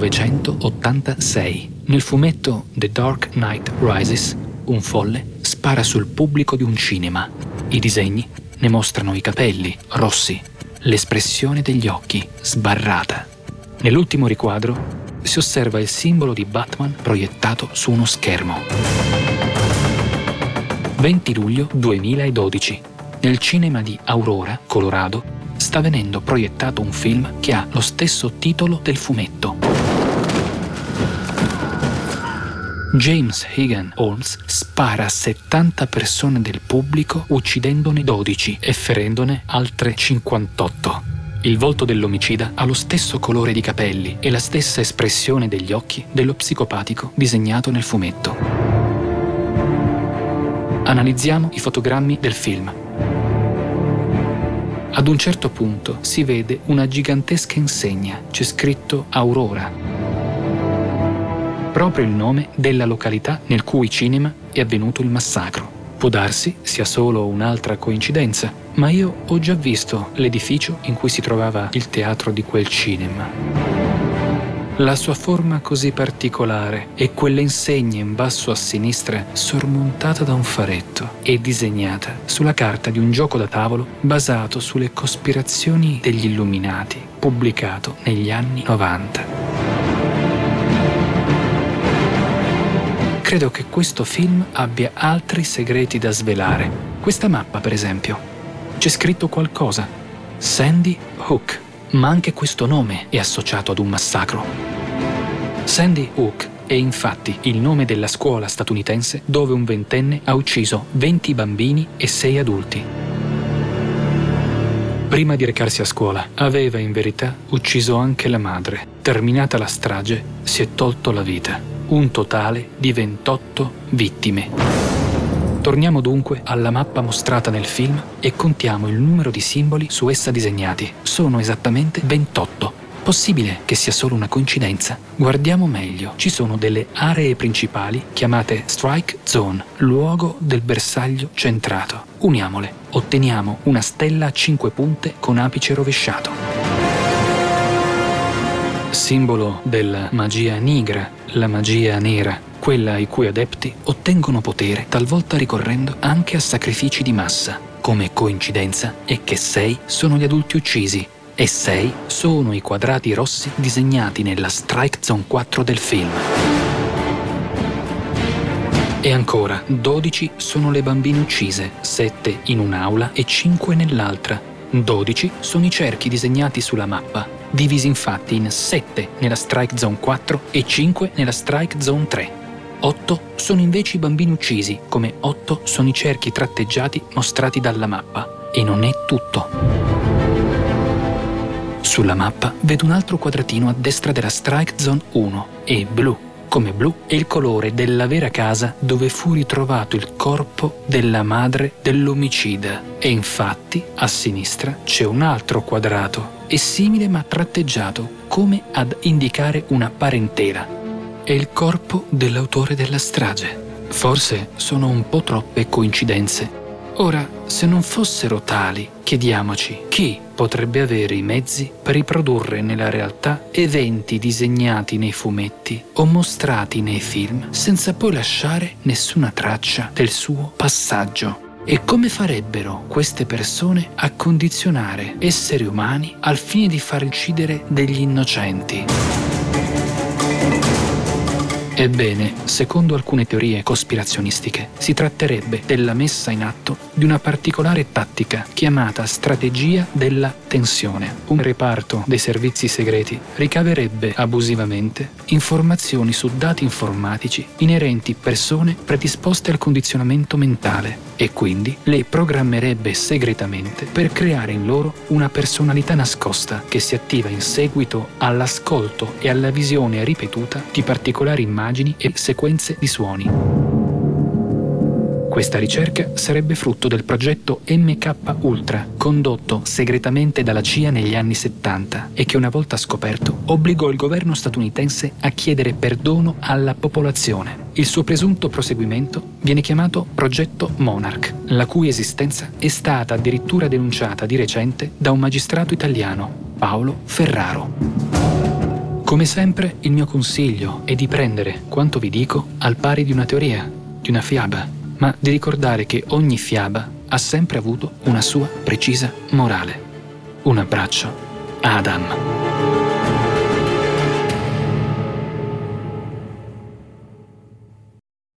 1986. Nel fumetto The Dark Knight Rises, un folle spara sul pubblico di un cinema. I disegni ne mostrano i capelli rossi, l'espressione degli occhi sbarrata. Nell'ultimo riquadro si osserva il simbolo di Batman proiettato su uno schermo. 20 luglio 2012. Nel cinema di Aurora, Colorado, sta venendo proiettato un film che ha lo stesso titolo del fumetto. James Higan Holmes spara a 70 persone del pubblico uccidendone 12 e ferendone altre 58. Il volto dell'omicida ha lo stesso colore di capelli e la stessa espressione degli occhi dello psicopatico disegnato nel fumetto. Analizziamo i fotogrammi del film. Ad un certo punto si vede una gigantesca insegna, c'è scritto Aurora, proprio il nome della località nel cui cinema è avvenuto il massacro. Può darsi sia solo un'altra coincidenza, ma io ho già visto l'edificio in cui si trovava il teatro di quel cinema. La sua forma così particolare e quelle insegne in basso a sinistra sormontata da un faretto e disegnata sulla carta di un gioco da tavolo basato sulle cospirazioni degli Illuminati, pubblicato negli anni 90. Credo che questo film abbia altri segreti da svelare. Questa mappa, per esempio. C'è scritto qualcosa. Sandy Hook. Ma anche questo nome è associato ad un massacro. Sandy Hook è infatti il nome della scuola statunitense dove un ventenne ha ucciso 20 bambini e 6 adulti. Prima di recarsi a scuola, aveva in verità ucciso anche la madre. Terminata la strage, si è tolto la vita un totale di 28 vittime. Torniamo dunque alla mappa mostrata nel film e contiamo il numero di simboli su essa disegnati. Sono esattamente 28. Possibile che sia solo una coincidenza? Guardiamo meglio. Ci sono delle aree principali chiamate Strike Zone, luogo del bersaglio centrato. Uniamole. Otteniamo una stella a 5 punte con apice rovesciato simbolo della magia nigra, la magia nera, quella i cui adepti ottengono potere talvolta ricorrendo anche a sacrifici di massa. Come coincidenza è che sei sono gli adulti uccisi e sei sono i quadrati rossi disegnati nella Strike Zone 4 del film. E ancora, 12 sono le bambine uccise, 7 in un'aula e 5 nell'altra. 12 sono i cerchi disegnati sulla mappa divisi infatti in 7 nella Strike Zone 4 e 5 nella Strike Zone 3. 8 sono invece i bambini uccisi, come 8 sono i cerchi tratteggiati mostrati dalla mappa. E non è tutto. Sulla mappa vedo un altro quadratino a destra della Strike Zone 1 e blu come blu è il colore della vera casa dove fu ritrovato il corpo della madre dell'omicida. E infatti a sinistra c'è un altro quadrato, è simile ma tratteggiato, come ad indicare una parentela. È il corpo dell'autore della strage. Forse sono un po' troppe coincidenze. Ora, se non fossero tali, chiediamoci chi potrebbe avere i mezzi per riprodurre nella realtà eventi disegnati nei fumetti o mostrati nei film senza poi lasciare nessuna traccia del suo passaggio. E come farebbero queste persone a condizionare esseri umani al fine di far uccidere degli innocenti? Ebbene, secondo alcune teorie cospirazionistiche, si tratterebbe della messa in atto di una particolare tattica chiamata strategia della tensione. Un reparto dei servizi segreti ricaverebbe abusivamente informazioni su dati informatici inerenti persone predisposte al condizionamento mentale e quindi le programmerebbe segretamente per creare in loro una personalità nascosta che si attiva in seguito all'ascolto e alla visione ripetuta di particolari immagini e sequenze di suoni. Questa ricerca sarebbe frutto del progetto MK Ultra, condotto segretamente dalla CIA negli anni 70 e che una volta scoperto obbligò il governo statunitense a chiedere perdono alla popolazione. Il suo presunto proseguimento viene chiamato Progetto Monarch, la cui esistenza è stata addirittura denunciata di recente da un magistrato italiano, Paolo Ferraro. Come sempre, il mio consiglio è di prendere quanto vi dico al pari di una teoria, di una fiaba, ma di ricordare che ogni fiaba ha sempre avuto una sua precisa morale. Un abbraccio a Adam.